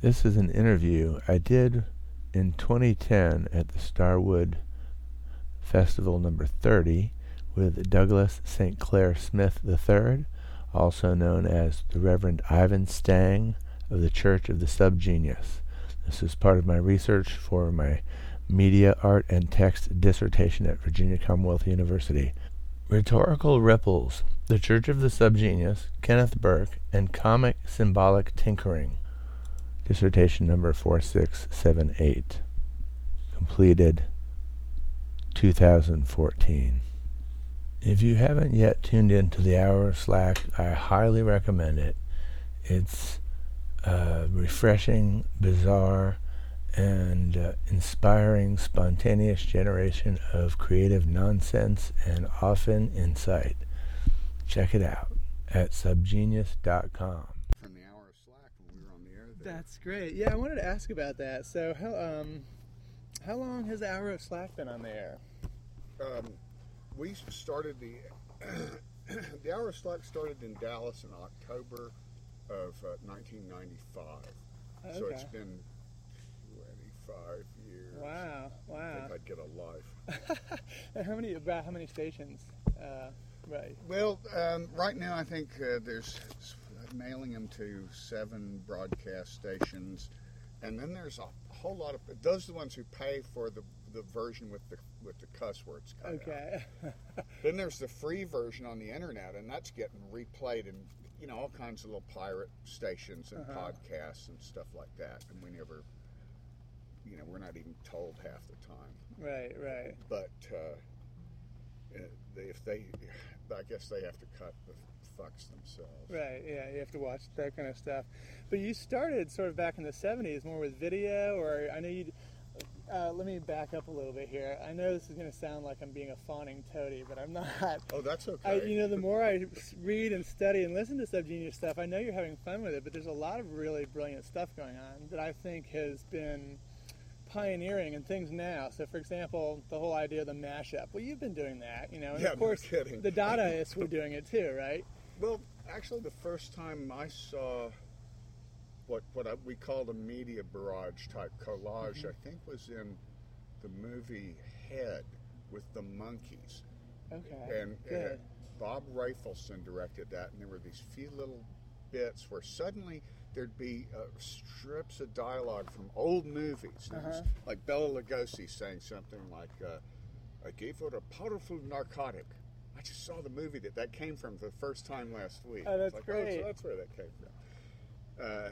This is an interview I did in 2010 at the Starwood Festival number 30 with Douglas St. Clair Smith III, also known as the Reverend Ivan Stang of the Church of the Subgenius. This is part of my research for my media, art, and text dissertation at Virginia Commonwealth University. Rhetorical Ripples, The Church of the Subgenius, Kenneth Burke, and Comic Symbolic Tinkering. Dissertation number 4678. Completed 2014. If you haven't yet tuned into the Hour of Slack, I highly recommend it. It's uh, refreshing, bizarre, and uh, inspiring, spontaneous generation of creative nonsense and often insight. Check it out at subgenius.com. From the hour of slack when we were on the air. There. That's great. Yeah, I wanted to ask about that. So, how um, how long has the Hour of Slack been on the air? Um, we started the the hour of slack started in Dallas in October of uh, 1995. So it's been 25 years. Wow, I wow. think I'd get a life. how many about how many stations? Uh, right. Well, um, right now I think uh, there's mailing them to seven broadcast stations, and then there's a whole lot of those are the ones who pay for the the version with the with the cuss words. Okay. Then there's the free version on the internet, and that's getting replayed in you know all kinds of little pirate stations and Uh-huh. podcasts and stuff like that. And we never, you know, we're not even told half the time. right. Right. But uh, uh, if they, I guess they have to cut the fucks themselves. Right. Yeah. You have to watch that kind of stuff. But you started sort of back in the '70s, more with video, or I know you. Uh, let me back up a little bit here. I know this is going to sound like I'm being a fawning toady, but I'm not. Oh, that's okay. I, you know, the more I read and study and listen to Subgenius stuff, I know you're having fun with it, but there's a lot of really brilliant stuff going on that I think has been pioneering in things now. So, for example, the whole idea of the mashup. Well, you've been doing that, you know, and Yeah, of no course, kidding. the Dadaists were doing it too, right? Well, actually, the first time I saw what what I, we called a media barrage type collage, Mm-hmm. I think was in the movie Head with the monkeys, Okay. and, and. Bob Rafelson directed that, and there were these few little bits where suddenly there'd be uh, strips of dialogue from old movies, and it was Uh-huh. like Bela Lugosi saying something like, uh, "I gave her a powerful narcotic." I just saw the movie that that came from the first time last week. Oh, that's like, great. so that's where that came from. Uh,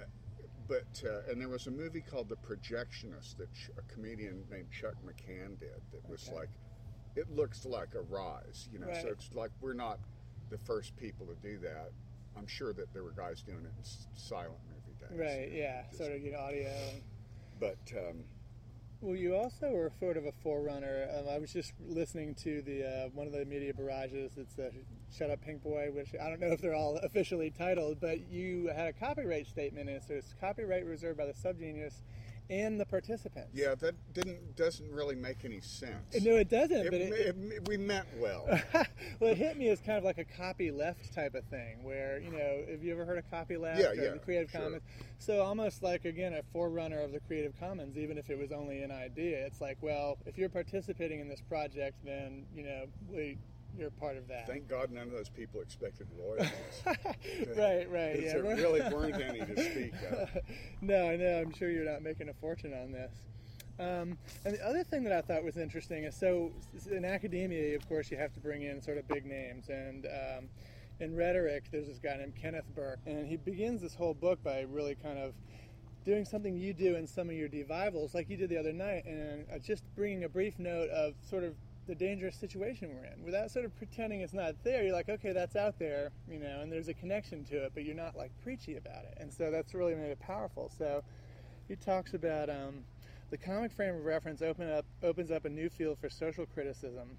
but uh, and there was a movie called The Projectionist that a comedian named Chuck McCann did. That was Okay. like, it looks like a rise, you know. So it's like we're not the first people to do that. I'm sure that there were guys doing it in silent movie days. Right, you know, yeah, just- sort of, you know, audio. But um, Well, you also were sort of a forerunner. Um, I was just listening to the uh, one of the media barrages. It's uh, "Shut Up, Pink Boy," which I don't know if they're all officially titled, but you had a copyright statement, and it says "Copyright reserved by the Subgenius and the participants." yeah, that didn't doesn't really make any sense. No, it doesn't. It- but it, it- we meant well. well, it hit me as kind of like a copy left type of thing, where you know, have you ever heard of copy left Yeah, or yeah, the Creative sure. Commons? So almost like again a forerunner of the Creative Commons, even if it was only an idea. It's like, well, if you're participating in this project, then you know we, you're part of that. Thank God none of those people expected royalties. right, right. Yeah, there really weren't any to speak of. no, I know. I'm sure you're not making a fortune on this. Um, and the other thing that I thought was interesting is so in academia, of course, you have to bring in sort of big names. And um, in rhetoric, there's this guy named Kenneth Burke, and he begins this whole book by really kind of doing something you do in some of your devivals, like you did the other night, and uh, just bringing a brief note of sort of the dangerous situation we're in, without sort of pretending it's not there. You're like, okay, that's out there, you know, and there's a connection to it, but you're not like preachy about it, and so that's really made it powerful. So he talks about um, the comic frame of reference open up opens up a new field for social criticism.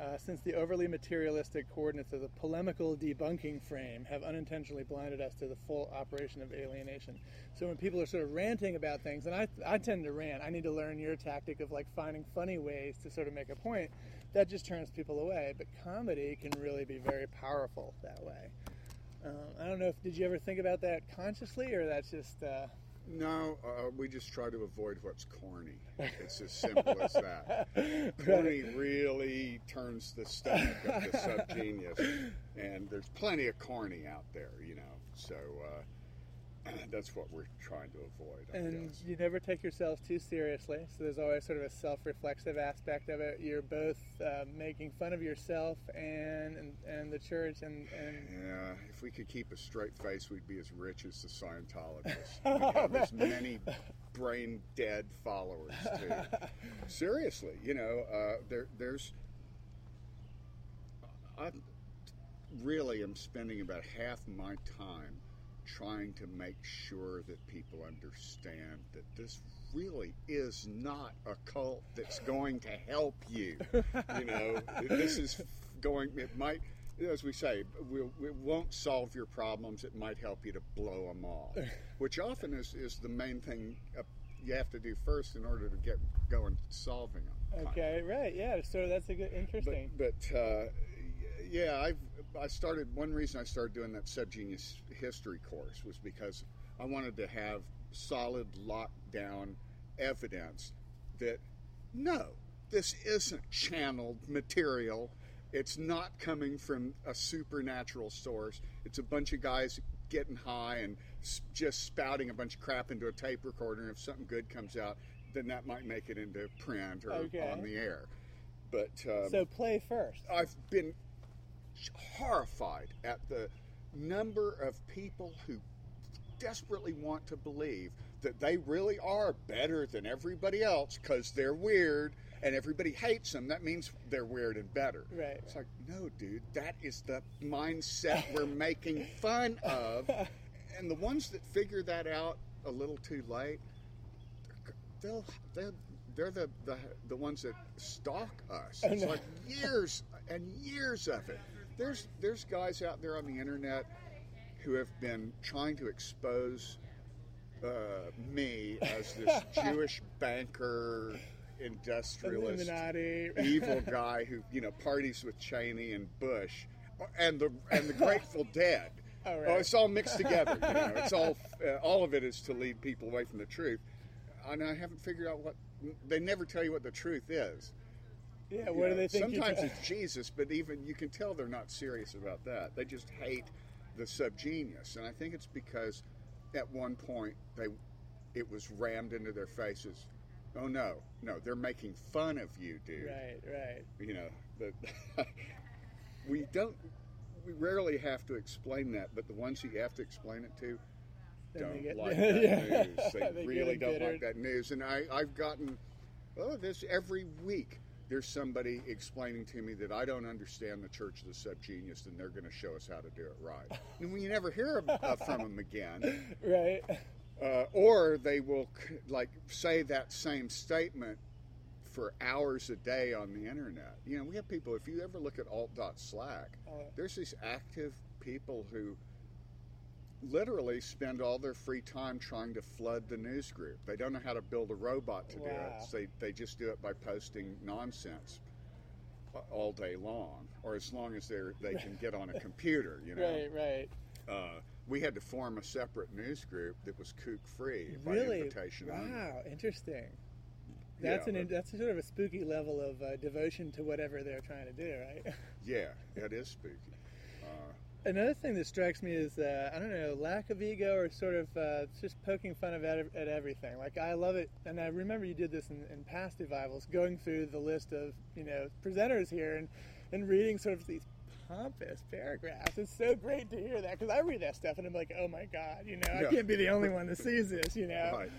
Uh, since the overly materialistic coordinates of the polemical debunking frame have unintentionally blinded us to the full operation of alienation. So when people are sort of ranting about things, and I, I tend to rant, I need to learn your tactic of like finding funny ways to sort of make a point. That just turns people away. But comedy can really be very powerful that way. Um, I don't know if did you ever think about that consciously, or that's just uh, No, uh, we just try to avoid what's corny. It's as simple as that. Corny really turns the stomach of the subgenius, and there's plenty of corny out there, you know. So uh, that's what we're trying to avoid. I And guess. you never take yourself too seriously, so there's always sort of a self-reflexive aspect of it. You're both uh, making fun of yourself and and, and the church, and, and Yeah, if we could keep a straight face, we'd be as rich as the Scientologists. We'd have as many brain dead followers too. Seriously, you know, uh, there, there's. I really am spending about half my time trying to make sure that people understand that this really is not a cult that's going to help you. You know, this is going. It might, as we say, it won't solve your problems. It might help you to blow them off, which often is, is the main thing uh, you have to do first in order to get going solving them. okay, right, yeah. So that's a good, But, interesting. but uh, yeah, I've I started. One reason I started doing that subgenius history course was because I wanted to have solid lockdown evidence that no, this isn't channeled material. It's not coming from a supernatural source. It's a bunch of guys getting high and just spouting a bunch of crap into a tape recorder. And if something good comes out, then that might make it into print or Okay. on the air. But um, so play first. I've been horrified at the number of people who desperately want to believe that they really are better than everybody else because they're weird and everybody hates them. That means they're weird and better. Right. It's like, no, dude, that is the mindset we're making fun of. And the ones that figure that out a little too late, they'll, they'll, they're the, the, the ones that stalk us. It's like years and years of it. There's, there's guys out there on the internet who have been trying to expose uh, me as this Jewish banker, industrialist, Illuminati. evil guy who you know parties with Cheney and Bush, and the and the Grateful Dead. Oh, right. it's all mixed together. You know, it's all uh, all of it is to lead people away from the truth. And I haven't figured out what they never tell you what the truth is. Yeah, what do they think? Sometimes it's Jesus, but even you can tell they're not serious about that. They just hate the subgenius, and I think it's because at one point they it was rammed into their faces. Oh no, no, they're making fun of you, dude. Right, right. You know, but we don't. We rarely have to explain that, but the ones you have to explain it to Then don't get- like that Yeah. news. They, They really don't like that news. And I, I've gotten, oh, this every week. There's somebody explaining to me that I don't understand the Church of the Subgenius, and they're going to show us how to do it right. And when you never hear uh, from them again, Right. uh, or they will like say that same statement for hours a day on the internet. You know, we have people. If you ever look at alt.slack, Oh. there's these active people who literally spend all their free time trying to flood the news group. They don't know how to build a robot to do it. So they, they just do it by posting nonsense all day long, or as long as they're they can get on a computer. You know, Right, right. uh, we had to form a separate news group that was kook free by Really? invitation only. Wow, interesting. Yeah, That's an but- that's sort of a spooky level of uh, devotion to whatever they're trying to do, right? Yeah, it is spooky. Another thing that strikes me is uh, I don't know lack of ego or sort of uh, just poking fun of at, at everything. Like I love it, and I remember you did this in, in past revivals, going through the list of you know presenters here and and reading sort of these pompous paragraphs. It's so great to hear that because I read that stuff and I'm like, oh my god, you know, I Yeah. can't be the only one that sees this, you know. Right.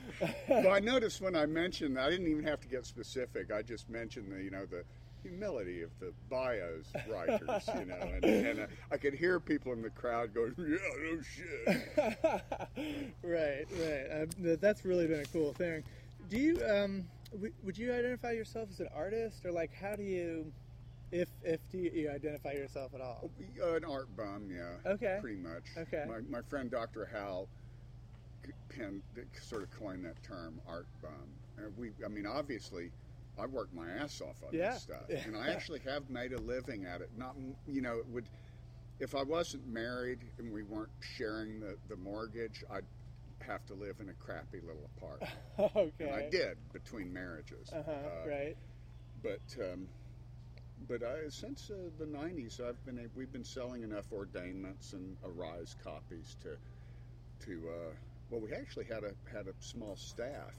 well, I noticed when I mentioned, I didn't even have to get specific. I just mentioned the, you know, the humility of the bios writers, you know, and, and uh, I could hear people in the crowd going, "Yeah, no shit." right, right. Uh, that's really been a cool thing. Do you um, w- would you identify yourself as an artist, or like how do you, if if do you, you identify yourself at all? Uh, an art bum, yeah. Okay. Pretty much. Okay. My, my friend Dr. Hal penned, sort of coined that term, art bum. And we, I mean, obviously, I worked my ass off on Yeah. this stuff, and I actually have made a living at it. Not, you know, it would. If I wasn't married and we weren't sharing the, the mortgage, I'd have to live in a crappy little apartment. okay. And I did between marriages. Uh-huh, Uh, right. But um, but I, since uh, the '90s, I've been we've been selling enough ordainments and Arise copies to to uh, well, we actually had a had a small staff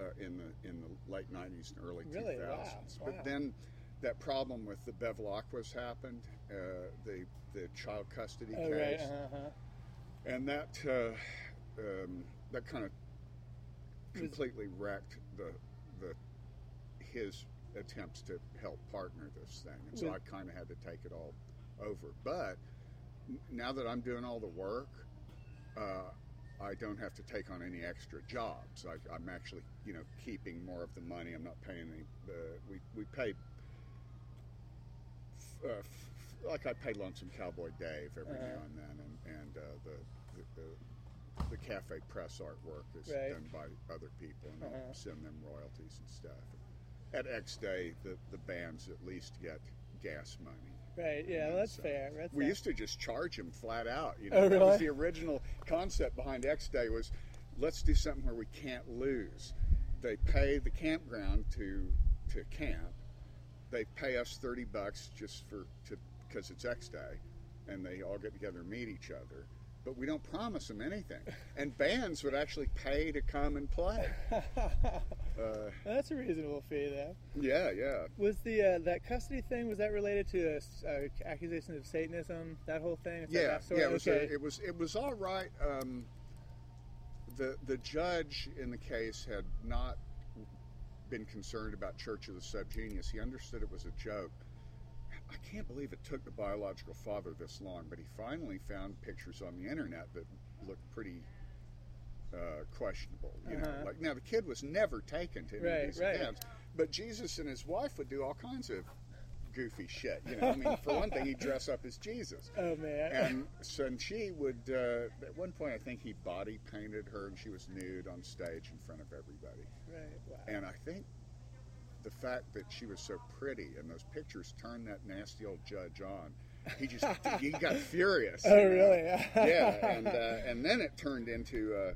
uh, in the in the late '90s and early Really? 2000s. Wow, But wow. then that problem with the Bevilacquas happened, uh, the the child custody Oh, case, right. Uh-huh. and that uh, um, that kind of completely wrecked the the his attempts to help partner this thing, and so Was- I kind of had to take it all over. But now that I'm doing all the work, uh, I don't have to take on any extra jobs. I, I'm actually, you know, keeping more of the money. I'm not paying any. Uh, we we paid. Uh, f- like I pay Lonesome Cowboy Dave every Uh-huh. now and then, and, and uh, the, the, the cafe press artwork is Right. done by other people, and I Uh-huh. send them royalties and stuff. At X Day, the, the bands at least get gas money. Right. Yeah, that's so fair. That's We fair. used to just charge them flat out. You oh, know, Oh, that was the original concept behind X Day was let's do something where we can't lose. They pay the campground to to camp. They pay us thirty bucks just for to because it's X Day, and they all get together and meet each other. But we don't promise them anything. And bands would actually pay to come and play. Uh, that's a reasonable fee, though. yeah, yeah. Was the uh, that custody thing? Was that related to a, uh, accusations of Satanism? That whole thing? Is Yeah, yeah. It was, okay. a, it was it was all right. Um, the the judge in the case had not been concerned about Church of the Subgenius. He understood it was a joke. I can't believe it took the biological father this long, but he finally found pictures on the internet that looked pretty uh, questionable. You know, Uh-huh. like now the kid was never taken to any Right, of these right. events, but Jesus and his wife would do all kinds of goofy shit. You know, I mean, for one thing, he'd dress up as Jesus. oh man. And so and she would, uh, at one point, I think he body painted her and she was nude on stage in front of everybody. right. Wow. And I think the fact that she was so pretty and those pictures turned that nasty old judge on. He just, he got furious. oh really? Yeah. And, uh, and then it turned into, uh,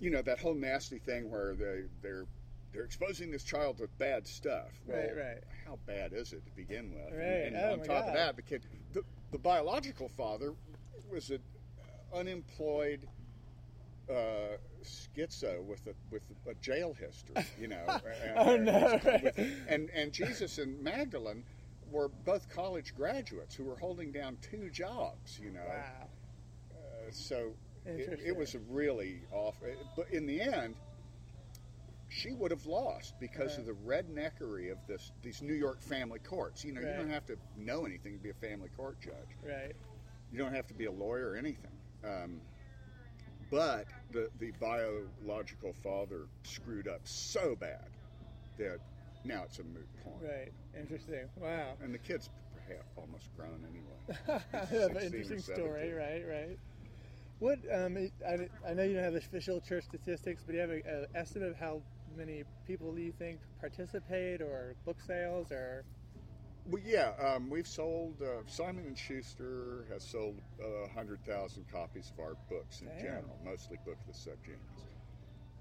you know, that whole nasty thing where they, they're, they're exposing this child to bad stuff. Right, Well, right. How bad is it to begin with? And- Right. And, Oh, on top of that, the kid, the, the biological father was an unemployed uh, schizo with a with a jail history, you know. and, Oh, no, with- and and Jesus and Magdalene were both college graduates who were holding down two jobs, you know. wow. Uh, so it, it was a really off. But in the end, she would have lost because of the redneckery of this these New York family courts. You know, you don't have to know anything to be a family court judge. Right. You don't have to be a lawyer or anything. Um, but the the biological father screwed up so bad that now it's a moot point. Right. Interesting. Wow. And the kid's perhaps almost grown anyway. That's He's an 16 interesting story. 17. Right. Right. What? Um, I, I know you don't have the official church statistics, but do you have an estimate of how many people do you think participate, or book sales, or Well, yeah, um, we've sold. Uh, Simon and Schuster has sold uh, hundred thousand copies of our books in Damn. general, mostly Book of the Subgenius,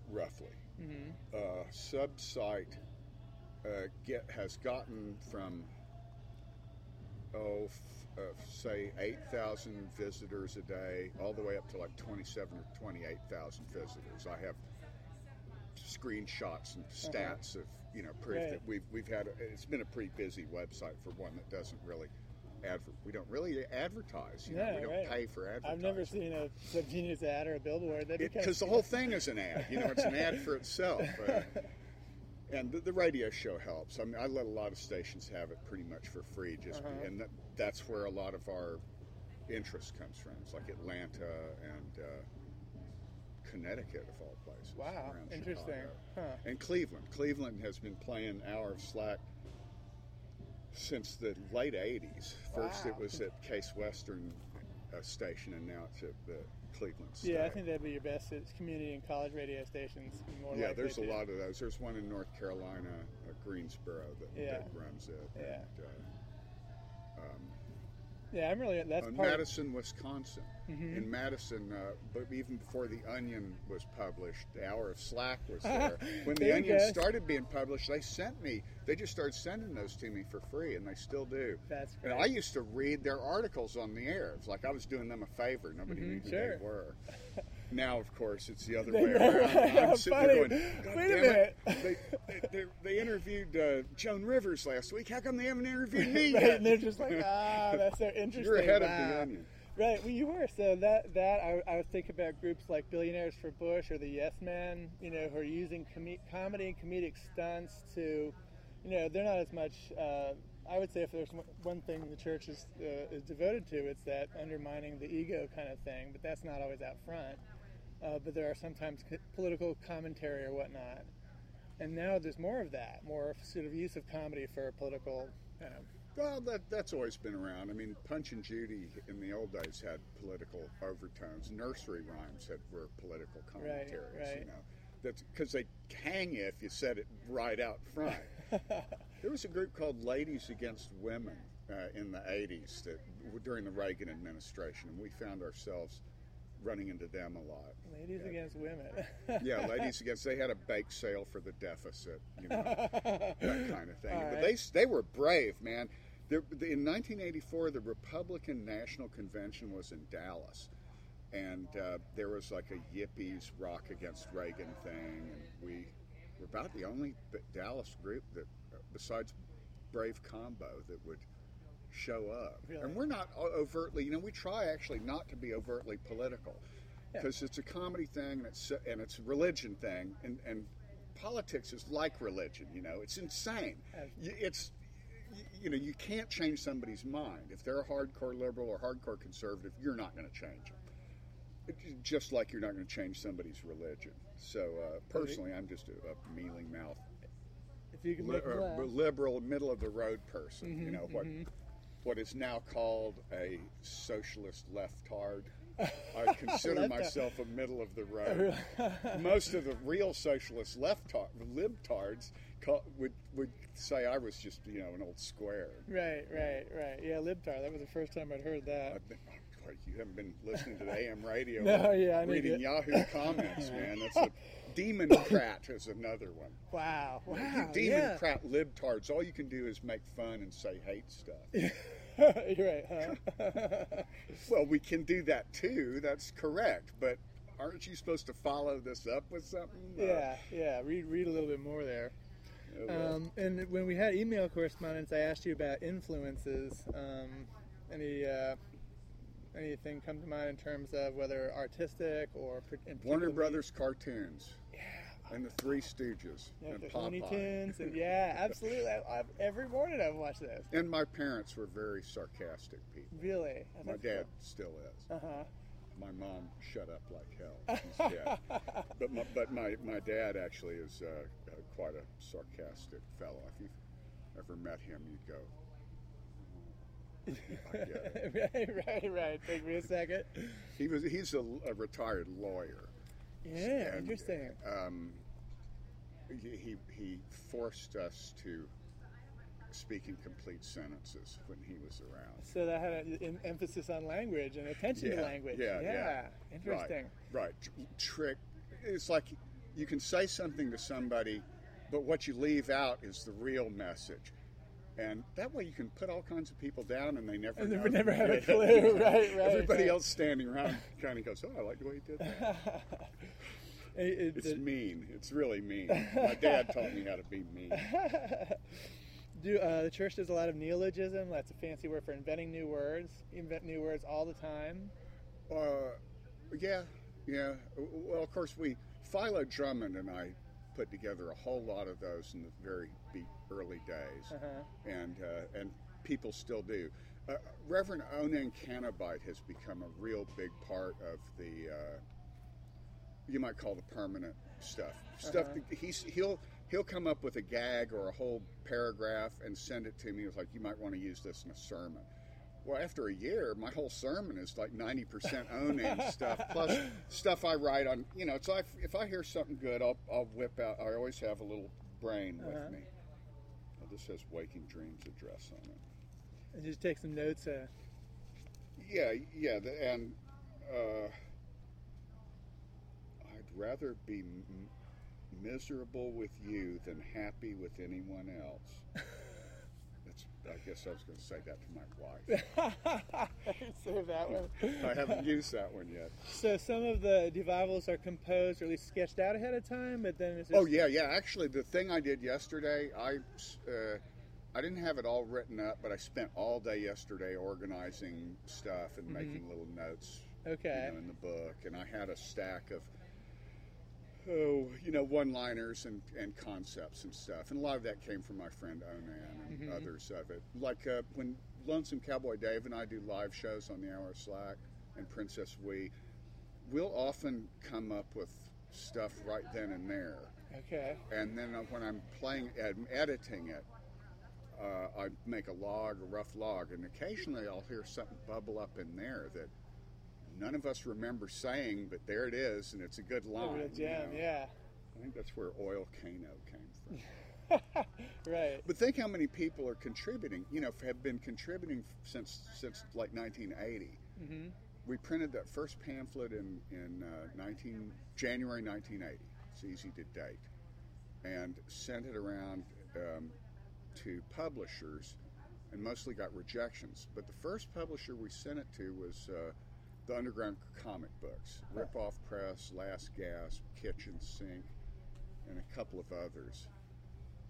roughly. Mhm. Uh, Subsite uh, get has gotten from oh, f- uh, say eight thousand visitors a day, all the way up to like twenty-seven or twenty-eight thousand visitors. I have screenshots and stats of you know proof Right. that we've we've had. A, it's been a pretty busy website for one that doesn't really. Adver- we don't really advertise. You know, Yeah, we don't right. pay for advertising. I've never seen a subgenius ad or a billboard. Be kind because the whole thing is an ad. You know, it's an ad for itself. Uh, and the, the radio show helps. I mean, I let a lot of stations have it pretty much for free, just Uh-huh. and that, that's where a lot of our interest comes from. It's like Atlanta and uh, Connecticut, of all places. Wow, interesting. Huh. And Cleveland. Cleveland has been playing Hour of Slack since the late '80s. First, it was at Case Western uh, station, and now it's at the Cleveland. Yeah, I think that'd be your best it's community and college radio stations. More Yeah, there's a lot of those. There's one in North Carolina, uh, Greensboro, that, Yeah. that runs it. Yeah. And, uh, um, Yeah, I'm really. That's in part. Madison, Wisconsin. Mhm. In Madison, uh, but even before the Onion was published, the Hour of Slack was there. when the There Onion started being published, they sent me. They just started sending those to me for free, and they still do. that's right. And. I used to read their articles on the air. It's like I was doing them a favor. Nobody Mhm, knew who sure. they were. Now, of course, it's the other way around. How I'm sitting there going, God Wait a minute. They, they, they interviewed uh, Joan Rivers last week. How come they haven't interviewed me right, yet? and they're just like, ah, that's so interesting. You're ahead of the Onion. Right, well, you were. So that that I, I was thinking about groups like Billionaires for Bush or the Yes Men, you know, who are using com- comedy and comedic stunts to, you know, they're not as much. Uh, I would say if there's one- one thing the church is uh, is devoted to, it's that undermining the ego kind of thing. But that's not always out front. Uh, but there are sometimes political commentary or whatnot. And now there's more of that, more sort of use of comedy for political. Well, that that's always been around. I mean, Punch and Judy in the old days had political overtones. Nursery rhymes had were political commentaries. right. You know, that's because they hang you if you said it right out front. there was a group called Ladies Against Women uh, in the '80s that during the Reagan administration, and we found ourselves running into them a lot. ladies Yeah. against women. Yeah, ladies against. They had a bake sale for the deficit. You know, that kind of thing. All But right. they they were brave, man. In 1984, the Republican National Convention was in Dallas, and uh, there was like a yippies rock against Reagan thing, and we were about the only Dallas group that, uh, besides Brave Combo, that would show up. Really? And we're not overtly, you know, we try actually not to be overtly political Yeah. because it's a comedy thing and it's and it's a religion thing and and politics is like religion you know it's insane it's you know you can't change somebody's mind if they're a hardcore liberal or hardcore conservative you're not going to change them just like you're not going to change somebody's religion so uh, personally i'm just a, a mealy mouth if you can li- make them or laugh. liberal middle of the road person you Mhm, know what mhm. What is now called a socialist leftard i consider Leftard. myself a middle of the road most of the real socialist left libtards call, would would say I was just you know an old square. Right, right, right. Yeah, libtar. That was the first time I'd heard that. Been, oh, you haven't been listening to the AM radio. No, yeah, I reading Yahoo comments, man. That's a democrat is another one. Wow, wow, you yeah. libtards. All you can do is make fun and say hate stuff. You're right, huh? well, we can do that too. That's correct, but. Aren't you supposed to follow this up with something? Uh, yeah, yeah. Read, read a little bit more there. oh. Um, and when we had email correspondence, I asked you about influences. Um, any uh, anything come to mind in terms of whether artistic or in Warner Brothers cartoons. And the Three Stooges Yeah, and the Popeye. And yeah, absolutely. I, I've, every morning I've watched this. And my parents were very sarcastic people. Really, My dad still is. Uh huh. My mom shut up like hell. But my, but my, my dad actually is uh, uh, quite a sarcastic fellow. If you've ever met him, you'd go, "Oh, I get it." right, right, right. Take me a second. He was he's a, a retired lawyer. Yeah, And, interesting. Um, he, he he forced us to speak in complete sentences when he was around. So that had an emphasis on language and attention Yeah, to language. yeah, yeah. Interesting. Right, right. Trick. It's like you can say something to somebody, but what you leave out is the real message. And that way you can put all kinds of people down and they never And they know never have a clue. Right, right, Everybody right. else standing around kind of goes, oh, I like the way he did that. It- it- It's it- mean. It's really mean. My dad taught me how to be mean. Do uh, the church does a lot of neologism? That's a fancy word for inventing new words. You invent new words all the time. Uh, yeah, yeah. Well, of course, we Philo Drummond and I put together a whole lot of those in the very early days, Uh-huh. and uh, and people still do. Uh, Reverend Onan Canobite has become a real big part of the. You might call the permanent stuff. Stuff Uh-huh. that he's he'll he'll come up with a gag or a whole paragraph and send it to me. It's like you might want to use this in a sermon. Well, after a year, my whole sermon is like ninety percent Onan stuff, plus stuff I write on. You know, so I, if I hear something good, I'll, I'll whip out. I always have a little brain with Uh-huh. me. Well, this says "Waking Dreams" address on it. And just take some notes. Uh, Yeah, yeah, the, and uh, rather be m- miserable with you than happy with anyone else. That's, I guess I was going to say that to my wife. Save that one. I haven't used that one yet. So some of the devivals are composed or at least sketched out ahead of time, but then it's just, Oh yeah, yeah. Actually, the thing I did yesterday, I uh, I didn't have it all written up, but I spent all day yesterday organizing stuff and making little notes okay. you know, in the book, and I had a stack of oh, you know, one-liners and, and concepts and stuff, and a lot of that came from my friend Onan and Mhm. others of it. Like uh, when Lonesome Cowboy Dave and I do live shows on the Hour of Slack and Princess Wei, we'll often come up with stuff right then and there, Okay. and then uh, when I'm playing, I'm editing it. Uh, I make a log, a rough log, and occasionally I'll hear something bubble up in there that none of us remember saying, but there it is, and it's a good line. You know. yeah. I think that's where Oil Kano came from. right. but think how many people are contributing. You know, have been contributing since since like 1980. hmm We printed that first pamphlet in in uh, 19 January 1980. It's easy to date, and sent it around um, to publishers, and mostly got rejections. But the first publisher we sent it to was uh, the Underground Comic Books, Rip Off Press, Last Gasp, Kitchen Sink, and a couple of others.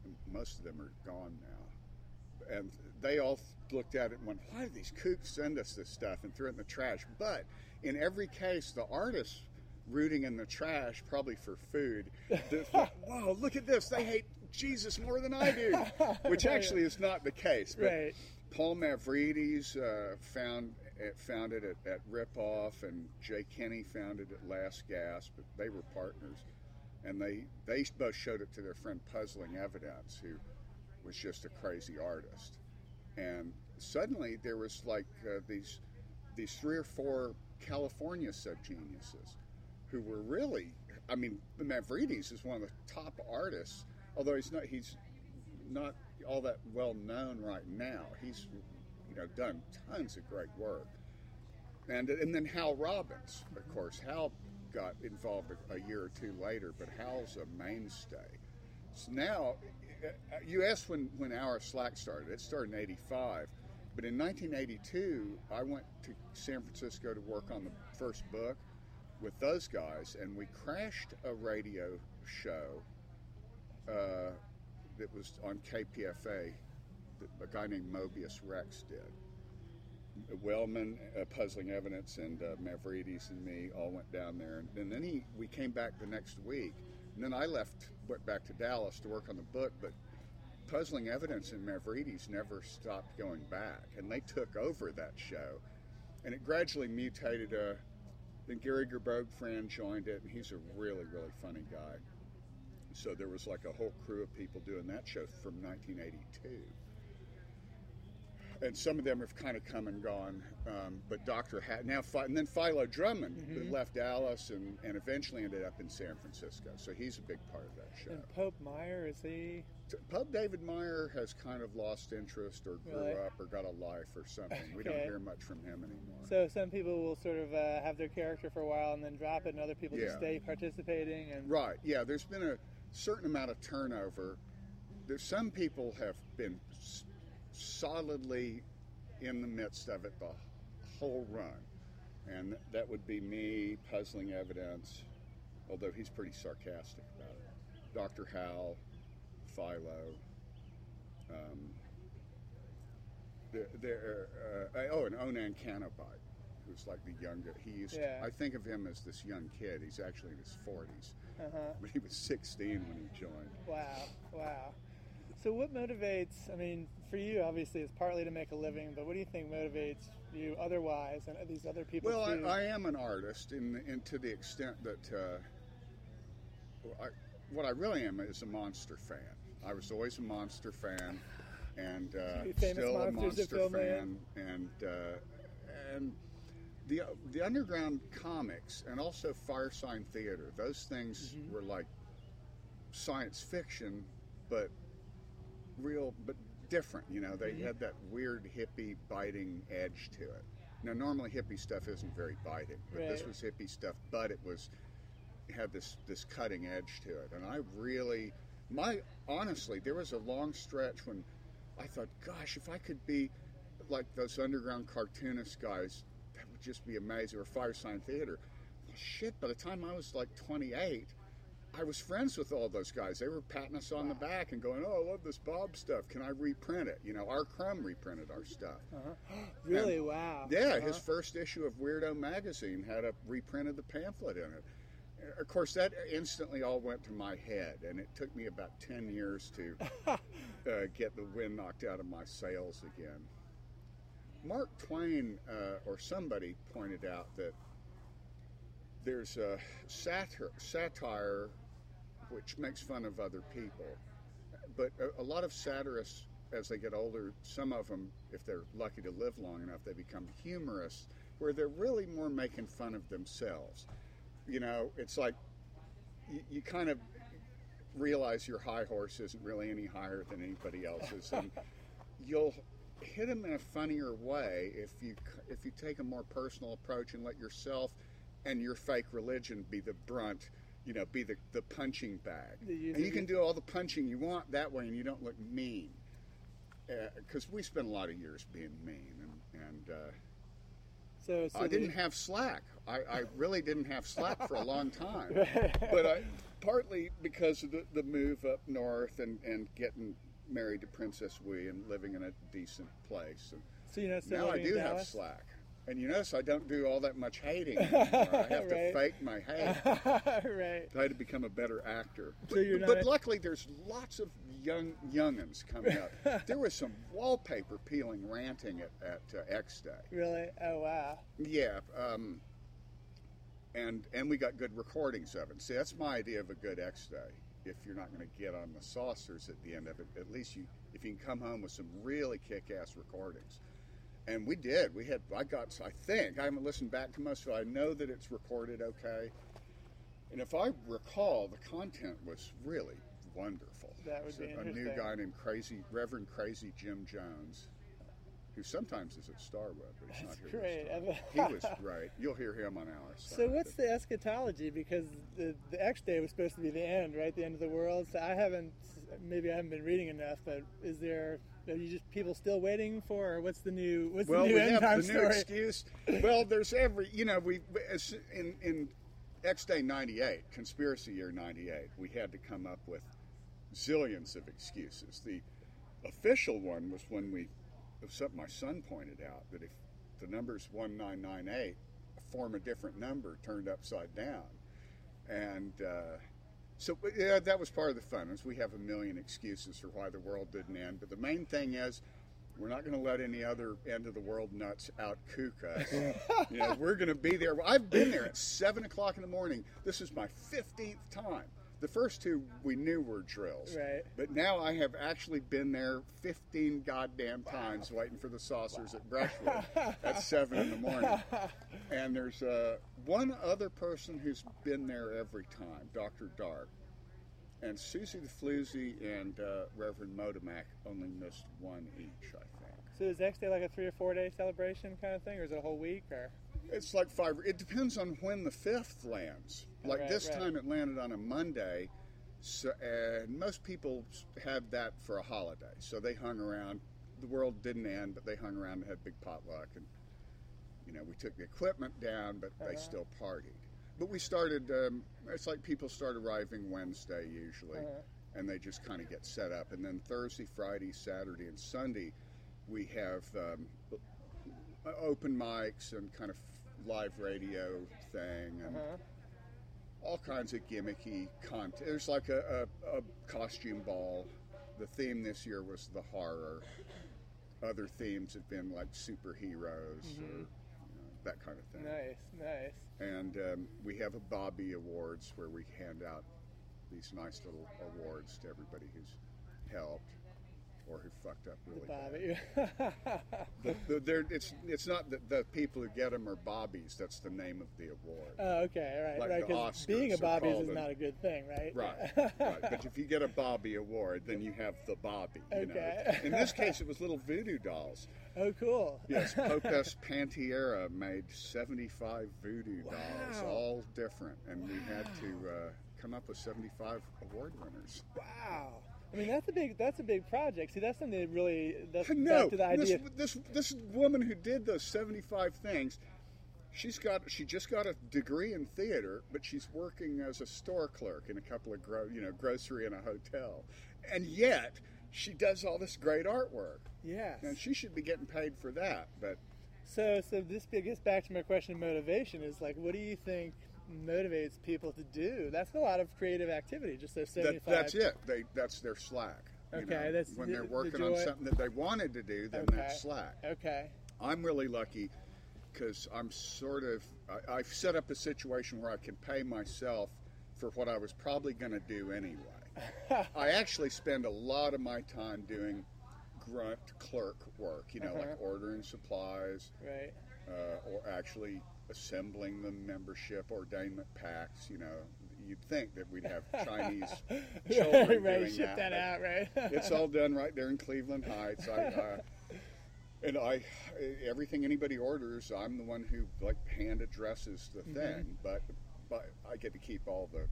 And most of them are gone now. And they all looked at it and went, why do these kooks send us this stuff and threw it in the trash? But in every case, the artists rooting in the trash, probably for food, wow, look at this. They hate Jesus more than I do, which actually is not the case. But Right. Paul Mavrides uh, found it, found it at, at Rip Off, and Jay Kinney found it at Last Gasp. But they were partners, and they they both showed it to their friend Puzzling Evidence, who was just a crazy artist. And suddenly there was like uh, these these three or four California subgeniuses who were really, I mean, Mavrides is one of the top artists, although he's not he's not all that well known right now. He's you know done tons of great work, and and then Hal Robbins, of course. Hal got involved a, a year or two later, but Hal's a mainstay. So now, uh, you asked when when Our Slack started. It started in '85, but in 1982, I went to San Francisco to work on the first book with those guys, and we crashed a radio show uh, that was on KPFA. A guy named Mobius Rex did. Wellman, uh, Puzzling Evidence, and uh, Mavrides and me all went down there, and, and then he we came back the next week, and then I left, went back to Dallas to work on the book, but Puzzling Evidence and Mavrides never stopped going back, and they took over that show, and it gradually mutated. Uh, then Gary Gerbold friend joined it, and he's a really, really funny guy. So there was like a whole crew of people doing that show from 1982. And some of them have kind of come and gone, um, but Dr. Hal now, and then Philo Drummond Mhm. left Dallas and, and eventually ended up in San Francisco. So he's a big part of that show. And Pope Meyer is he? Pope David Meyer has kind of lost interest or grew Really? up or got a life or something. We don't hear much from him anymore. So some people will sort of uh, have their character for a while and then drop it, and other people just stay participating. And Right. Yeah. There's been a certain amount of turnover. There's some people have been solidly in the midst of it the whole run, and that would be me, puzzling evidence. Although he's pretty sarcastic about it. Dr. Hal, Philo. Um, there, there, uh, oh, and Onan Canobite, who's like the younger. He used. Yeah. I think of him as this young kid. He's actually in his 40s uh huh. but he was 16 when he joined. Wow, wow. So what motivates? I mean, for you, obviously, it's partly to make a living, but what do you think motivates you otherwise, and these other people Well? I, I am an artist, in, in to the extent that uh, I, what I really am is a monster fan. I was always a monster fan, and uh, still a monster film fan. And uh, and the the underground comics and also Firesign Theater. Those things Mhm. were like science fiction, but real, but different. You know, they Mhm. had that weird hippie biting edge to it. Now, normally hippie stuff isn't very biting, but this was hippie stuff, but it was had this this cutting edge to it, and I really, my honestly, there was a long stretch when I thought, gosh, if I could be like those underground cartoonist guys, that would just be amazing. Or Firesign Theater. Well, shit, by the time I was like 28, I was friends with all those guys. They were patting us on the back and going, "Oh, I love this Bob stuff. Can I reprint it?" You know, R. Crumb reprinted our stuff. Really? wow. Yeah, Uh-huh. his first issue of Weirdo magazine had a reprint of the pamphlet in it. Of course, that instantly all went to my head, and it took me about ten years to uh, get the wind knocked out of my sails again. Mark Twain uh, or somebody pointed out that there's a satire, satire which makes fun of other people, but a, a lot of satirists, as they get older, some of them, if they're lucky to live long enough, they become humorous, where they're really more making fun of themselves. You know, it's like you, you kind of realize your high horse isn't really any higher than anybody else's, and you'll hit them in a funnier way if you if you take a more personal approach and let yourself and your fake religion be the brunt, you know, be the, the punching bag. User- And you can do all the punching you want that way, and you don't look mean. Because we spent a lot of years being mean, and, and uh, So, so I didn't have slack. I, I really didn't have slack for a long time. but I, partly because of the, the move up north and, and getting married to Princess Wei and living in a decent place. And So you're not still now I do have slack. And you notice I don't do all that much hating anymore. I have to fake my hate. right. I had to become a better actor. So But, but a- luckily, there's lots of young youngins coming up. there was some wallpaper peeling ranting at, at uh, X Day. Really? Oh wow. Yeah, um, and and we got good recordings of it. See, that's my idea of a good X Day. If you're not going to get on the saucers at the end of it, at least you if you can come home with some really kick-ass recordings. And we did. We had. I got. I think I haven't listened back to most it. I know that it's recorded okay. And if I recall, the content was really wonderful. That would It's be a, a new guy named Crazy Reverend Crazy Jim Jones, who sometimes is at Starwood, but he's That's not here. great. he was great. You'll hear him on our side. So what's the eschatology? Because the the X day was supposed to be the end, right? The end of the world. So I haven't, maybe I haven't been reading enough. But is there? Are you just people still waiting for? Or what's the new? What's well, the new we end have time the new excuse. Well, there's every, you know, we as in in X Day '98, conspiracy year '98, we had to come up with zillions of excuses. The official one was when we, it was something my son pointed out that if the numbers 1998 form a different number turned upside down, and. Uh, so yeah, that was part of the fun. Is we have a million excuses for why the world didn't end, but the main thing is we're not going to let any other end of the world nuts out kook us. you know, we're going to be there. I've been there at seven o'clock in the morning. This is my fifteenth time. The first two we knew were drills, Right. But now I have actually been there fifteen goddamn times waiting for the saucers at Brushwood at seven in the morning. And there's uh, one other person who's been there every time, Dr. Dark. And Susie the Floozy and uh, Reverend Motomac only missed one each, I think. So is X Day like a three or four day celebration kind of thing, or is it a whole week? Or It's like five. It depends on when the fifth lands. Like Right, this right. time, it landed on a Monday, so, and most people had that for a holiday. So they hung around. The world didn't end, but they hung around and had big potluck, and you know we took the equipment down, but they Uh-huh. still partied. But we started. Um, it's like people start arriving Wednesday usually, Uh-huh. and they just kind of get set up. And then Thursday, Friday, Saturday, and Sunday, we have um, open mics and kind of live radio thing and Uh-huh. All kinds of gimmicky content. There's like a, a, a costume ball. The theme this year was the horror. Other themes have been like superheroes or you know, that kind of thing. nice, nice. And um, we have a Bobby Awards where we hand out these nice little awards to everybody who's helped. Or who fucked up really Bobby. bad. The, it's it's not that the people who get them are bobbies. That's the name of the award. oh, okay, all right, Like right. Because being a Oscars are Bobby's called is an- not a good thing, right? Right, right. But if you get a Bobby award, then you have the Bobby. You Okay. know. In this case, it was little voodoo dolls. oh, cool. Yes, Popes Pantiera made 75 voodoo dolls, all different, and we had to uh, come up with 75 award winners. Wow. I mean, that's a big that's a big project. See, that's something that really that's No, back to the this, idea. this this woman who did those 75 things, she's got she just got a degree in theater, but she's working as a store clerk in a couple of gro- you know grocery and a hotel, and yet she does all this great artwork, yes. and she should be getting paid for that. But So, so this gets back to my question: of motivation is like, what do you think motivates people to do? That's a lot of creative activity. Just those that, seventy-five. that's it. They that's their slack. you Okay, know. that's when the- they're the working on something that they wanted to do, then Okay. that's slack. Okay. I'm really lucky because I'm sort of I, I've set up a situation where I can pay myself for what I was probably going to do anyway. I actually spend a lot of my time doing grunt clerk work, you know, like Uh-huh. ordering supplies Right. uh, or actually assembling the membership ordainment packs. You know, you'd think that we'd have Chinese children right, right. doing that, but out, right? it's all done right there in Cleveland Heights. I, uh, and I, everything anybody orders, I'm the one who like hand addresses the Mm-hmm. thing, but but I get to keep all the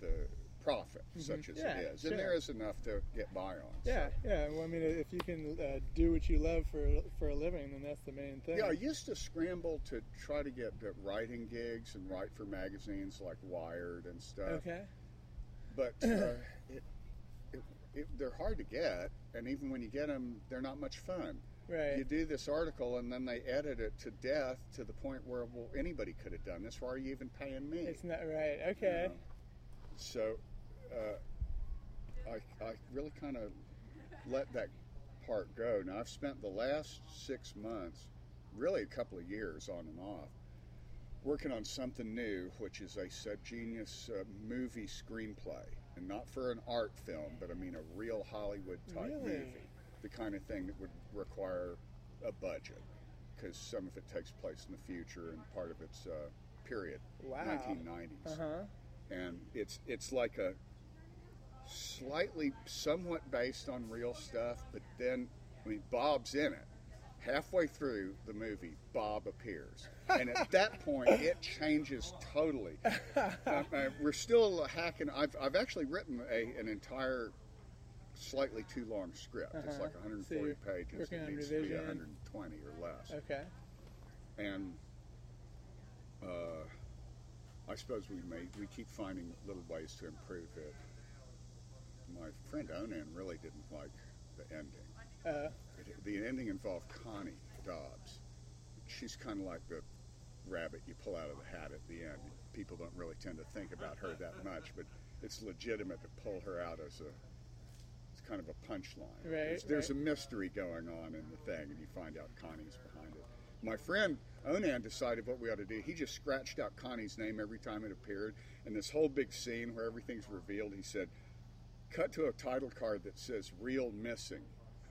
the profit, such as Mm-hmm. Yeah, it is, sure. and there is enough to get by on. yeah, yeah. Well, I mean, if you can uh, do what you love for for a living, then that's the main thing. Yeah, I used to scramble to try to get writing gigs and write for magazines like Wired and stuff. Okay. but uh, it, it, it, they're hard to get, and even when you get them, they're not much fun. Right. You do this article, and then they edit it to death to the point where, well, anybody could have done this. Why are you even paying me? It's not right. You Okay. know? So, uh, I, I really kind of let that part go. Now, I've spent the last six months, really a couple of years on and off, working on something new, which is a Subgenius uh, movie screenplay. And not for an art film, but I mean a real Hollywood type Really? movie. The kind of thing that would require a budget, because some of it takes place in the future and part of it's uh, period, Wow. 1990s Uh huh. and it's it's like a slightly somewhat based on real stuff but then i mean bob's in it. Halfway through the movie bob appears. And at that point it changes totally. Uh, uh, we're still hacking I've, I've actually written a, an entire slightly too long script. It's Uh-huh. like 140 you're pages. It needs to be 120 or less. Okay. and uh, I suppose we may we keep finding little ways to improve it. My friend Onan really didn't like the ending. Uh, It, the ending involved Connie Dobbs. She's kind of like the rabbit you pull out of the hat at the end. People don't really tend to think about her that much, but it's legitimate to pull her out as a it's kind of a punchline. Right, there's, there's right. a mystery going on in the thing, and you find out Connie's behind it. My friend Onan decided what we ought to do. He just scratched out Connie's name every time it appeared, and this whole big scene where everything's revealed. He said, "Cut to a title card that says "Reel Missing."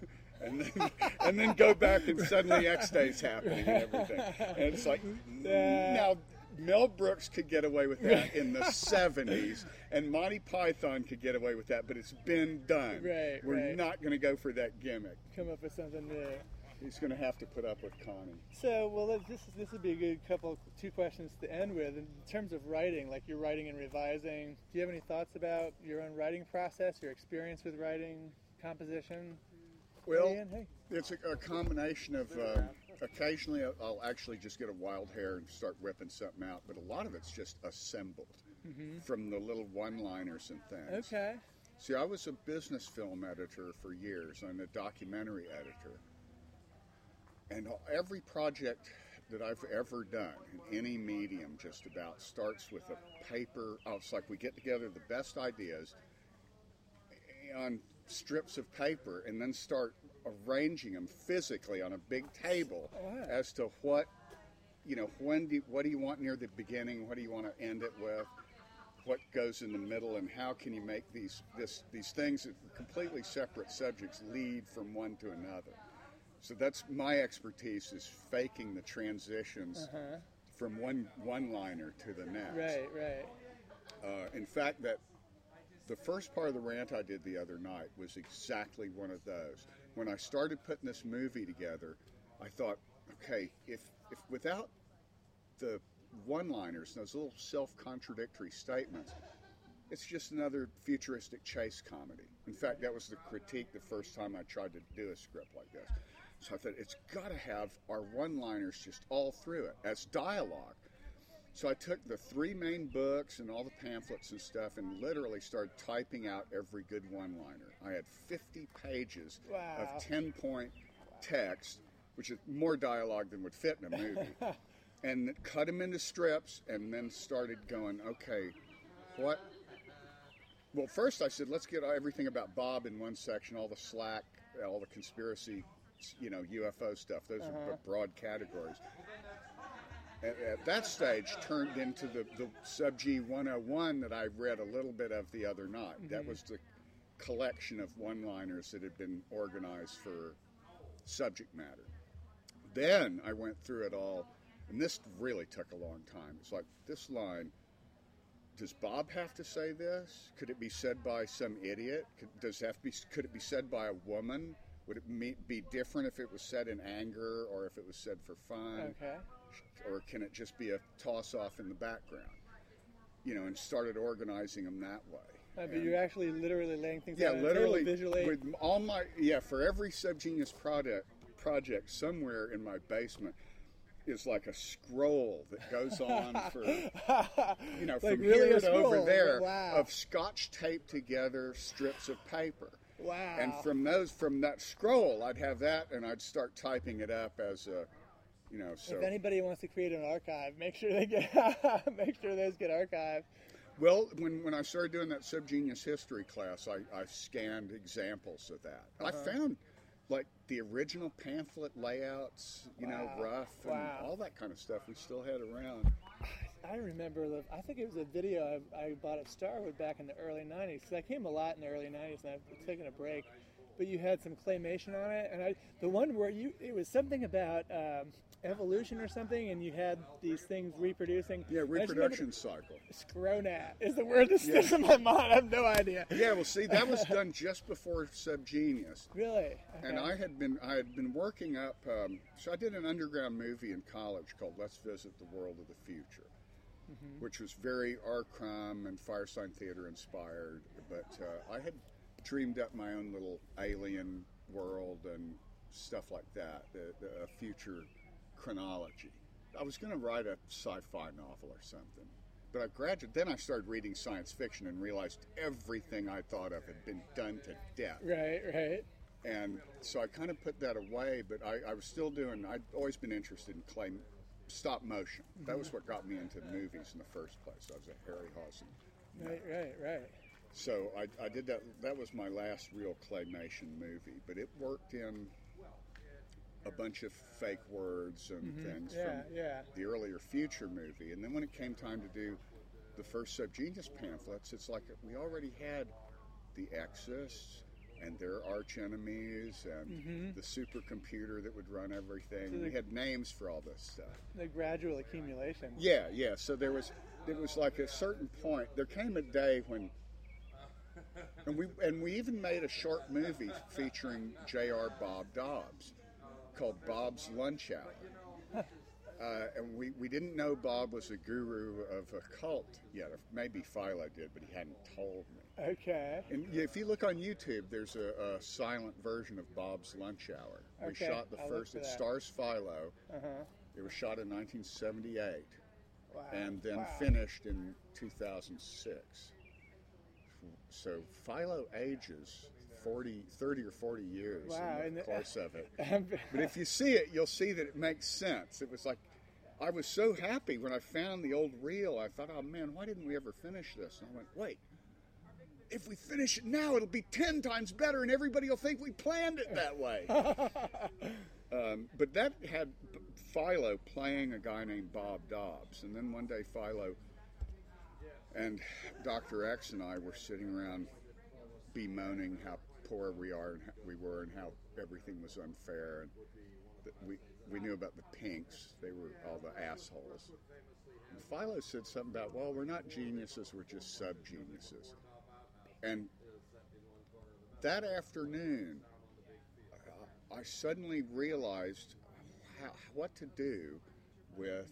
And then, and then go back and suddenly X Day's happening and everything. And it's like, now Mel Brooks could get away with that in the 70s, and Monty Python could get away with that, but it's been done. Right, We're right. not going to go for that gimmick. come up with something new. He's going to have to put up with Connie. So, well, this is, this would be a good couple, two questions to end with. In terms of writing, like you're writing and revising, do you have any thoughts about your own writing process, your experience with writing, composition? Well, Ian, hey. it's a, a combination of uh, occasionally I'll- actually just get a wild hair and start whipping something out, but a lot of it's just assembled from the little one-liners and things. Mm-hmm. Okay. See, I was a business film editor for years and a documentary editor. And every project that I've ever done in any medium, just about, starts with a paper. Oh, it's like we get together the best ideas on strips of paper and then start arranging them physically on a big table as to what, you know, when do what do you want near the beginning? What do you want to end it with? what goes in the middle and how can you make these this these things completely separate subjects lead from one to another. So that's my expertise is faking the transitions Uh-huh. from one one liner to the next. Right, right. Uh, in fact, that the first part of the rant I did the other night was exactly one of those. When I started putting this movie together, I thought, okay, if if without the one-liners, those little self-contradictory statements, it's just another futuristic chase comedy. In fact, that was the critique the first time I tried to do a script like this. So I thought it's got to have our one-liners just all through it as dialogue. So I took the three main books and all the pamphlets and stuff and literally started typing out every good one liner. I had 50 pages Wow. of 10 point text, which is more dialogue than would fit in a movie, and cut them into strips and then started going, okay, what? Well, first I said, let's get everything about Bob in one section, all the slack, all the conspiracy, you know, UFO stuff. Those are uh-huh. broad categories at, at uh, that stage turned into the, the Sub G 101 that I read a little bit of the other night. That mm-hmm. was the collection of one liners that had been organized for subject matter. Then I went through it all, and this really took a long time. It's like this line. Does Bob have to say this? Could it be said by some idiot? Could, does have to be? Could it be said by a woman? Would it be different if it was said in anger or if it was said for fun? Okay. or can it just be a toss off in the background? You know, and started organizing them that way. Uh, but And- you're actually literally laying things yeah, out a literally visually. with all my yeah for every subgenius product project somewhere in my basement is like a scroll that goes on for you know from really here to over there Wow. of scotch taped together strips of paper. Wow. And from those from that scroll, I'd have that, and I'd start typing it up as a, you know, so. if anybody wants to create an archive, make sure they get make sure those get archived. Well, when, when I started doing that subgenius history class, I, I scanned examples of that. I Uh-huh. found like the original pamphlet layouts, you know, rough and Wow. all that kind of stuff we still had around. I remember the. I think it was a video I, I bought at Starwood back in the early '90s. Because I came a lot in the early '90s, and I've taken a break. But you had some claymation on it, and I the one where you it was something about um, evolution or something, and you had these things reproducing. Yeah, I just remember- reproduction cycle. Scronat is the word that sticks in my mind. I have no idea. Yeah, well, see, that was done just before subgenius. Really? And I had been I had been working up. Um, so I did an underground movie in college called Let's Visit the World of the Future, Mm-hmm. which was very R. Crumb and Firesign Theater inspired. But uh, I had dreamed up my own little alien world and stuff like that, the, the a future chronology. I was going to write a sci-fi novel or something. But I graduated. Then I started reading science fiction and realized everything I thought of had been done to death Right, right. and so I kind of put that away. But I, I was still doing. I'd always been interested in clay stop motion. That was mm-hmm. what got me into movies in the first place. I was a Harryhausen. Right, right, right. So I, I did that. That was my last real claymation movie, but it worked in a bunch of fake words and mm-hmm. things Yeah, from yeah. the earlier Future movie. And then when it came time to do the first Subgenius pamphlets, it's like we already had the Exus and their arch enemies and mm-hmm. the supercomputer that would run everything. we had names for all this stuff. The gradual accumulation. Yeah, yeah. So there was it was like a certain point. There came a day when and we and we even made a short movie featuring J.R. Bob Dobbs called Bob's Lunch Hour. Uh, and we, we didn't know Bob was a guru of a cult yet. Maybe Philo did, but he hadn't told me. Okay. And if you look on YouTube, there's a, a silent version of Bob's Lunch Hour. We Okay, shot the I'll first. It stars Philo. Uh huh. It was shot in 1978 Wow. and then wow. finished in 2006. So Philo ages 40, 30 or 40 years Wow, in the course of it. But if you see it, you'll see that it makes sense. It was like, I was so happy when I found the old reel. I thought, oh man, why didn't we ever finish this? And I went, wait, if we finish it now, it'll be 10 times better and everybody will think we planned it that way. um, but that had Philo playing a guy named Bob Dobbs. And then one day, Philo and Dr. X and I were sitting around bemoaning how poor we are and we were and how everything was unfair. And we we knew about the pinks. They were all the assholes. And Philo said something about well we're not geniuses we're just sub geniuses and that afternoon I suddenly realized how, what to do with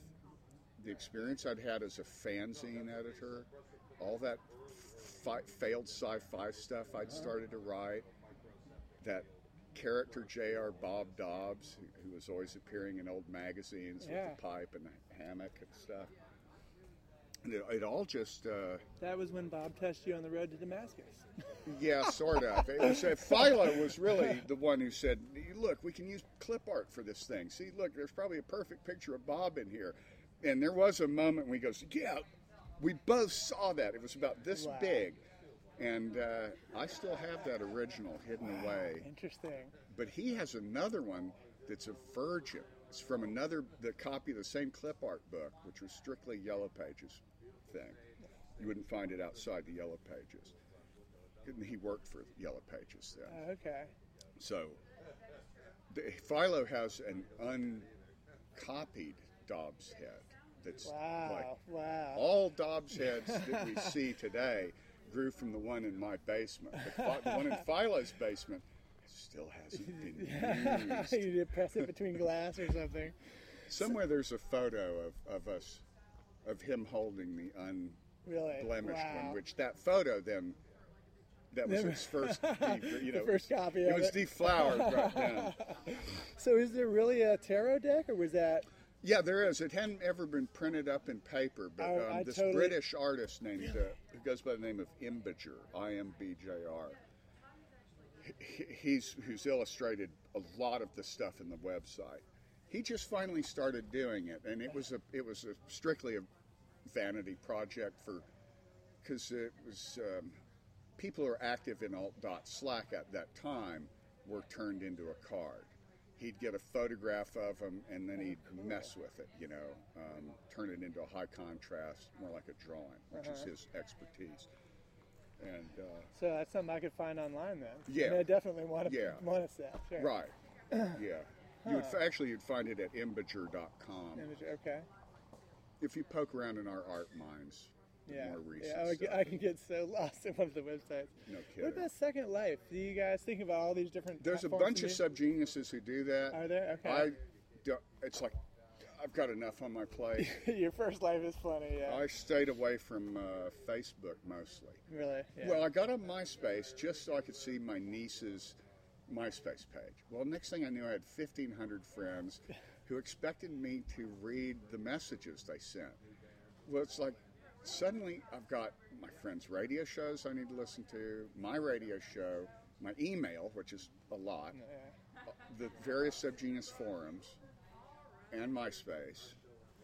the experience I'd had as a fanzine editor, all that fi- failed sci-fi stuff I'd started to write, that character J.R. Bob Dobbs, who, who was always appearing in old magazines Yeah. with the pipe and the hammock and stuff. And it, it all just, uh, That was when Bob touched you on the road to Damascus. yeah, sort of. It was uh, Philo was really the one who said, "Look, we can use clip art for this thing. See, look, there's probably a perfect picture of Bob in here." And there was a moment when he goes, "Yeah, we both saw that. It was about this Wow. big." And uh, I still have that original hidden away. Interesting. But he has another one that's a virgin. It's from another the copy of the same clip art book, which was strictly Yellow Pages thing. You wouldn't find it outside the Yellow Pages. And he worked for Yellow Pages then. Uh, okay. So the, Philo has an uncopied Dobbs head that's Wow. like wow. all Dobbs heads that we see today grew from the one in my basement. The, the one in Philo's basement still hasn't been used. you did press it between glass or something. Somewhere there's a photo of, of us, of him holding the unblemished Really. wow. one, which that photo then, that was his first, de- you know, first copy It was it. deflowered right then. So is there really a tarot deck, or was that? Yeah, there is. It hadn't ever been printed up in paper, but um, I this totally- British artist named, uh, who goes by the name of Imbjr, I M B J R, he's who's illustrated a lot of the stuff in the website. He just finally started doing it, and it was a it was a strictly a vanity project for because it was um, people who are active in alt dot Slack at that time were turned into a card. He'd get a photograph of them and then he'd mess with it, you know, um, turn it into a high contrast, more like a drawing, which is his expertise. And uh, So that's something I could find online then. Yeah. And I definitely want to Yeah. want to set. Sure. right, yeah, you would actually you'd find it at imbjr.com. Image- Okay. If you poke around in our art minds, the Yeah. more recent yeah I. I can get so lost in one of the websites. No kidding. What about Second Life? Do you guys think about all these different? There's a bunch of subgeniuses who do that. Are there? Okay. I don't, it's like I've got enough on my plate. Your first life is funny. Yeah. I stayed away from uh, Facebook mostly. really? Yeah. Well, I got on MySpace just so I could see my niece's MySpace page. Well, next thing I knew, I had 1,500 friends who expected me to read the messages they sent. Well, it's like suddenly I've got my friends' radio shows I need to listen to, my radio show, my email, which is a lot, Yeah. Uh, the various subgenius forums, and MySpace.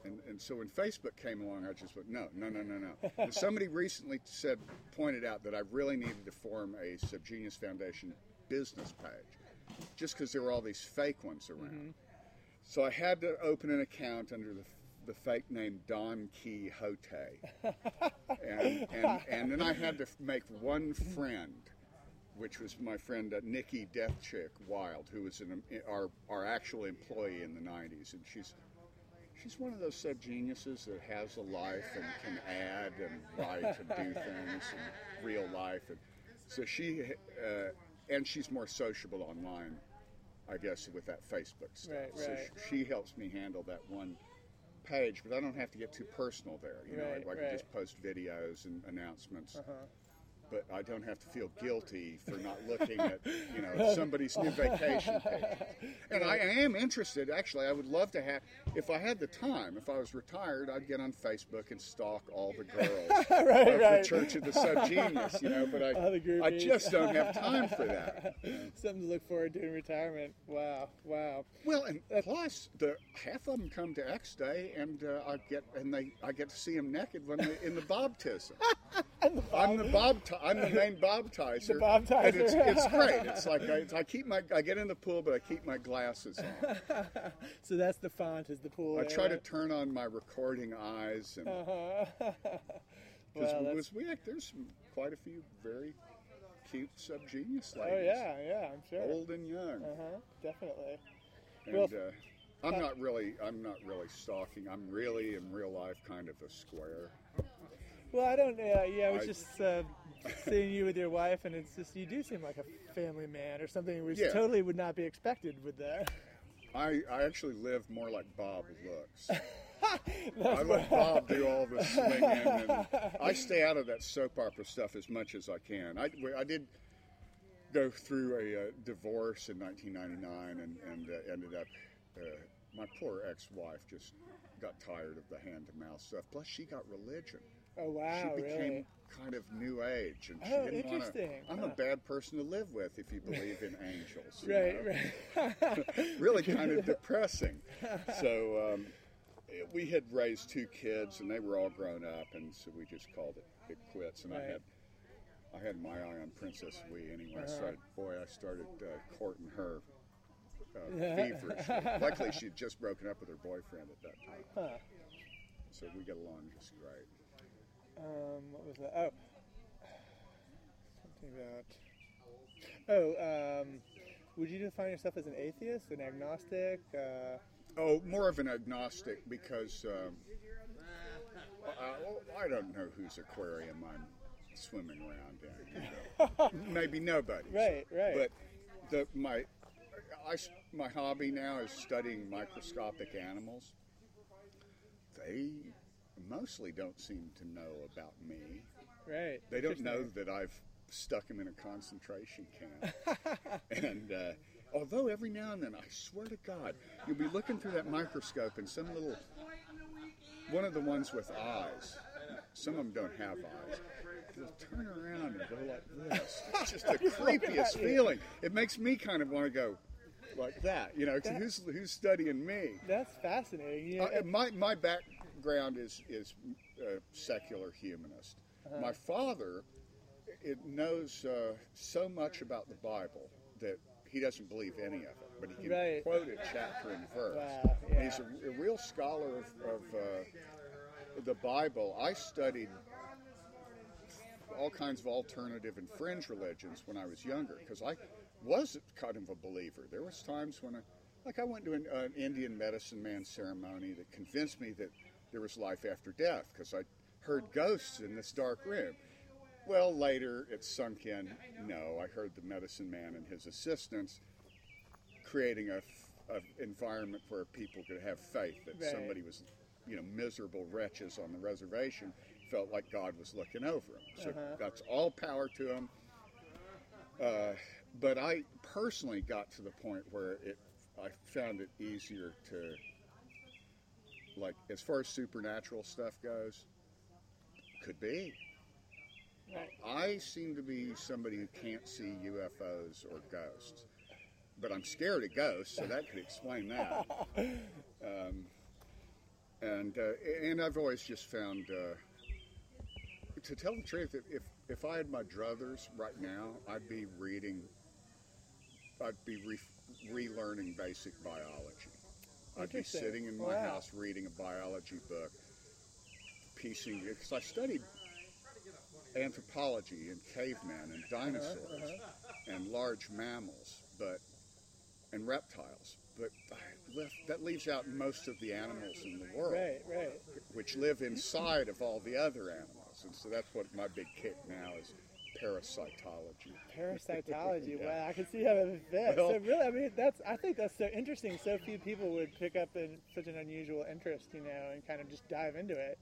And, and so when Facebook came along, I just went, no, no, no, no, no. And somebody recently said, pointed out that I really needed to form a Subgenius Foundation business page, just because there were all these fake ones around. Mm-hmm. So I had to open an account under the, the fake name Don Quixote, and, and and then I had to make one friend, which was my friend uh, Nikki Death Chick Wild, who was an, our our actual employee in the '90s, and she's she's one of those sub geniuses that has a life and can add and write and do things in real life, and so she uh, and she's more sociable online, I guess, with that Facebook stuff. Right, so right. sh- she helps me handle that one page, but I don't have to get too personal there. You know, Right, I, I can right. Uh-huh. just post videos and announcements. But I don't have to feel guilty for not looking at, you know, somebody's new vacation page. And I am interested. Actually, I would love to have. If I had the time, if I was retired, I'd get on Facebook and stalk all the girls right, of right. the Church of the Subgenius. You know, but I, I just don't have time for that. Something to look forward to in retirement. Wow. Wow. Well, and plus, the half of them come to X Day, and uh, I get and they I get to see them naked when they in the baptism. I'm the bob. I'm the main baptizer. The baptizer. And it's, it's great. It's like I, I keep my. I get in the pool, but I keep my glasses on. So that's the font is the pool. I try to turn on my recording eyes, and Because Well, that's- we act, there's some- quite a few very cute subgenius Oh ladies, yeah, yeah, I'm sure. old and young. Uh huh. Definitely. And Well, uh, I'm uh, not really, I'm not really stalking. I'm really in real life kind of a square. Well, I don't. Uh, yeah, I was I- just uh, seeing you with your wife, and it's just you do seem like a family man or something, which Yeah. totally would not be expected with that. I, I actually live more like Bob looks. I let Bob do all the swinging, and I stay out of that soap opera stuff as much as I can. I, I did go through a uh, divorce in 1999 and, and uh, ended up. Uh, my poor ex-wife just got tired of the hand-to-mouth stuff. Plus, she got religion. oh wow, she became really? Kind of new age, and she Oh, didn't want to. interesting. I'm Huh. a bad person to live with if you believe in angels. Right, right. really kind of depressing. So um, we had raised two kids, and they were all grown up, and so we just called it, it quits. And I had I had my eye on Princess Wei anyway. I Uh-huh. started, boy, I started uh, courting her. Uh, feverishly. Luckily, she'd just broken up with her boyfriend at that time, Huh. so we get along just great. Um, what was that? Oh, something about. Oh, um, would you define yourself as an atheist, an agnostic? Uh, Oh, more of an agnostic because um, I, I don't know whose aquarium I'm swimming around in. You know. Maybe nobody's. Right, right. But the my I, my hobby now is studying microscopic animals. They mostly don't seem to know about me. right. They don't know that I've stuck them in a concentration camp. and uh, although every now and then, I swear to God, you'll be looking through that microscope and some little, one of the ones with eyes, some of them don't have eyes, will turn around and go like this. It's just the creepiest feeling. It makes me kind of want to go like that, you know, 'cause who's, who's studying me? That's fascinating. You know, Uh, my my background is is uh, secular humanist. Uh-huh. My father it knows uh, so much about the Bible that he doesn't believe any of it, but he can Right. quote it chapter and verse. Wow, And He's a, a real scholar of, of uh, the Bible. I studied all kinds of alternative and fringe religions when I was younger because I was kind of a believer. There was times when I, like I went to an, an Indian medicine man ceremony that convinced me that there was life after death because I heard ghosts in this dark room. Well, later it sunk in. No, I heard the medicine man and his assistants creating a, a environment where people could have faith that Right. somebody was, you know, miserable wretches on the reservation felt like God was looking over them. So Uh-huh. that's all power to them. Uh, but I personally got to the point where it, I found it easier to, like, as far as supernatural stuff goes, could be. Right. I seem to be somebody who can't see UFOs or ghosts, but I'm scared of ghosts, so that could explain that. Um, and uh, and I've always just found, uh, to tell the truth, if if I had my druthers right now, I'd be reading, I'd be re- relearning basic biology. I'd be sitting in my Wow. house reading a biology book, piecing because I studied anthropology and cavemen and dinosaurs uh-huh. and large mammals, but and reptiles. But I left, that leaves out most of the animals in the world, Right, right. which live inside of all the other animals. And so that's what my big kick now is parasitology. Parasitology. Yeah. Wow, I can see how it fits. Well- so really, I mean, that's. I think that's so interesting. So few people would pick up in such an unusual interest, you know, and kind of just dive into it.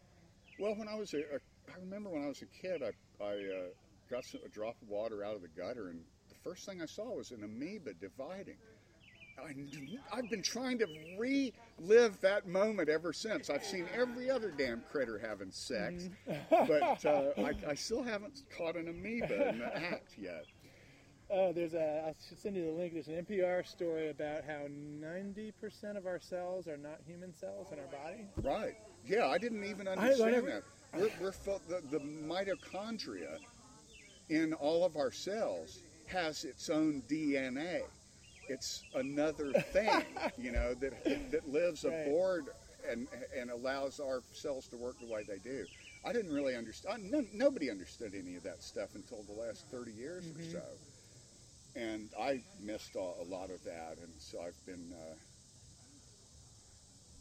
Well, when I was a, a I remember when I was a kid, I, I uh, got some, a drop of water out of the gutter, and the first thing I saw was an amoeba dividing. I, I've been trying to relive that moment ever since. I've seen every other damn critter having sex, but uh, I, I still haven't caught an amoeba in the act yet. Oh, there's a. I should send you the link. There's an NPR story about how 90% of our cells are not human cells in our body. Right. Yeah, I didn't even I understand never- that. We're, we're felt the, the mitochondria in all of our cells has its own DNA. It's another thing, you know, that that lives Right. aboard and and allows our cells to work the way they do. I didn't really understand. No, nobody understood any of that stuff until the last 30 years or so. And I missed a, a lot of that, and so I've been. Uh,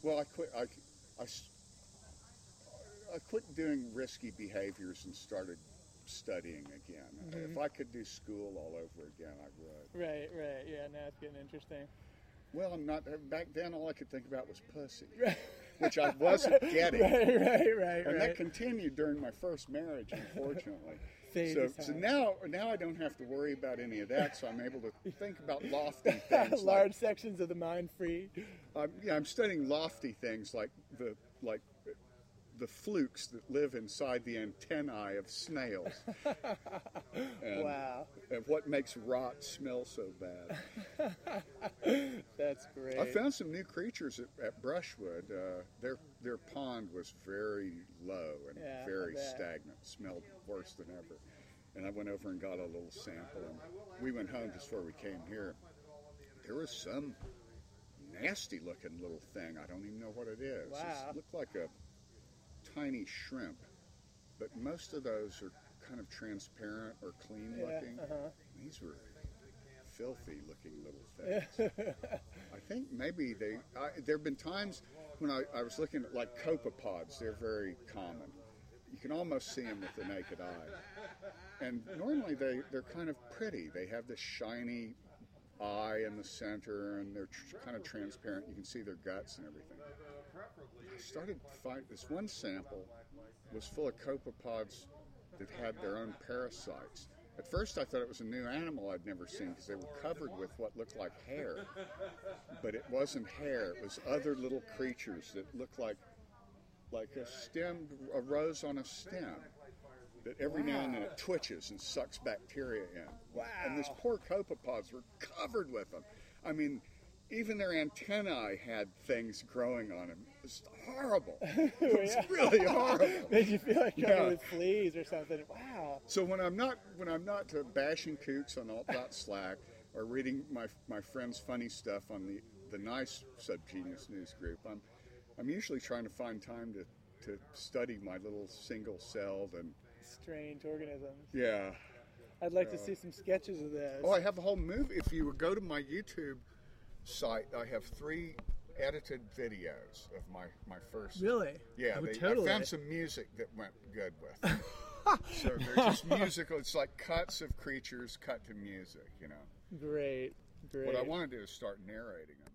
well, I quit. I, I I quit doing risky behaviors and started studying again. If mm-hmm. I could do school all over again, I would. Right, right. Yeah, now it's getting interesting. Well, I'm not. Back then, all I could think about was pussy, Right, which I wasn't getting. right, right, right. And right. that continued during my first marriage, unfortunately. So, so now, now I don't have to worry about any of that. So I'm able to think about lofty things. Large Like, sections of the mind free. I'm, yeah, I'm studying lofty things like the like the flukes that live inside the antennae of snails. and, Wow, and what makes rot smell so bad. that's great. I found some new creatures at, at Brushwood. Uh, their their pond was very low and Yeah, very stagnant. Smelled worse than ever. And I went over and got a little sample, and we went home just before we came here. There was some nasty looking little thing. I don't even know what it is. Wow. It looked like a tiny shrimp, but most of those are kind of transparent or clean yeah, looking. uh-huh. These were filthy looking little things. I think maybe they. I, there have been times when I, I was looking at like copepods. They're very common. You can almost see them with the naked eye. And normally they they're kind of pretty. They have this shiny eye in the center, and they're tr- kind of transparent. You can see their guts and everything. I started to find this one sample was full of copepods that had their own parasites. At first, I thought it was a new animal I'd never seen because they were covered with what looked like hair. But it wasn't hair; it was other little creatures that looked like like a stem, a rose on a stem. That every now and then it twitches and sucks bacteria in. And these poor copepods were covered with them. I mean, even their antennae had things growing on them. It was horrible. It was Yeah. really horrible. Made you feel like covered Yeah. with fleas or something. Wow. So when I'm not when I'm not uh, bashing kooks on alt slack or reading my my friends' funny stuff on the the nice subgenius news group, I'm I'm usually trying to find time to to study my little single celled and Strange organisms. yeah. I'd like to see some sketches of this. Oh, I have a whole movie. If you would go to my YouTube site, I have three edited videos of my my first. really? Yeah, they, totally. I found some music that went good with. it. so they're just musical. It's like cuts of creatures cut to music. You know. Great, great. What I want to do is start narrating them.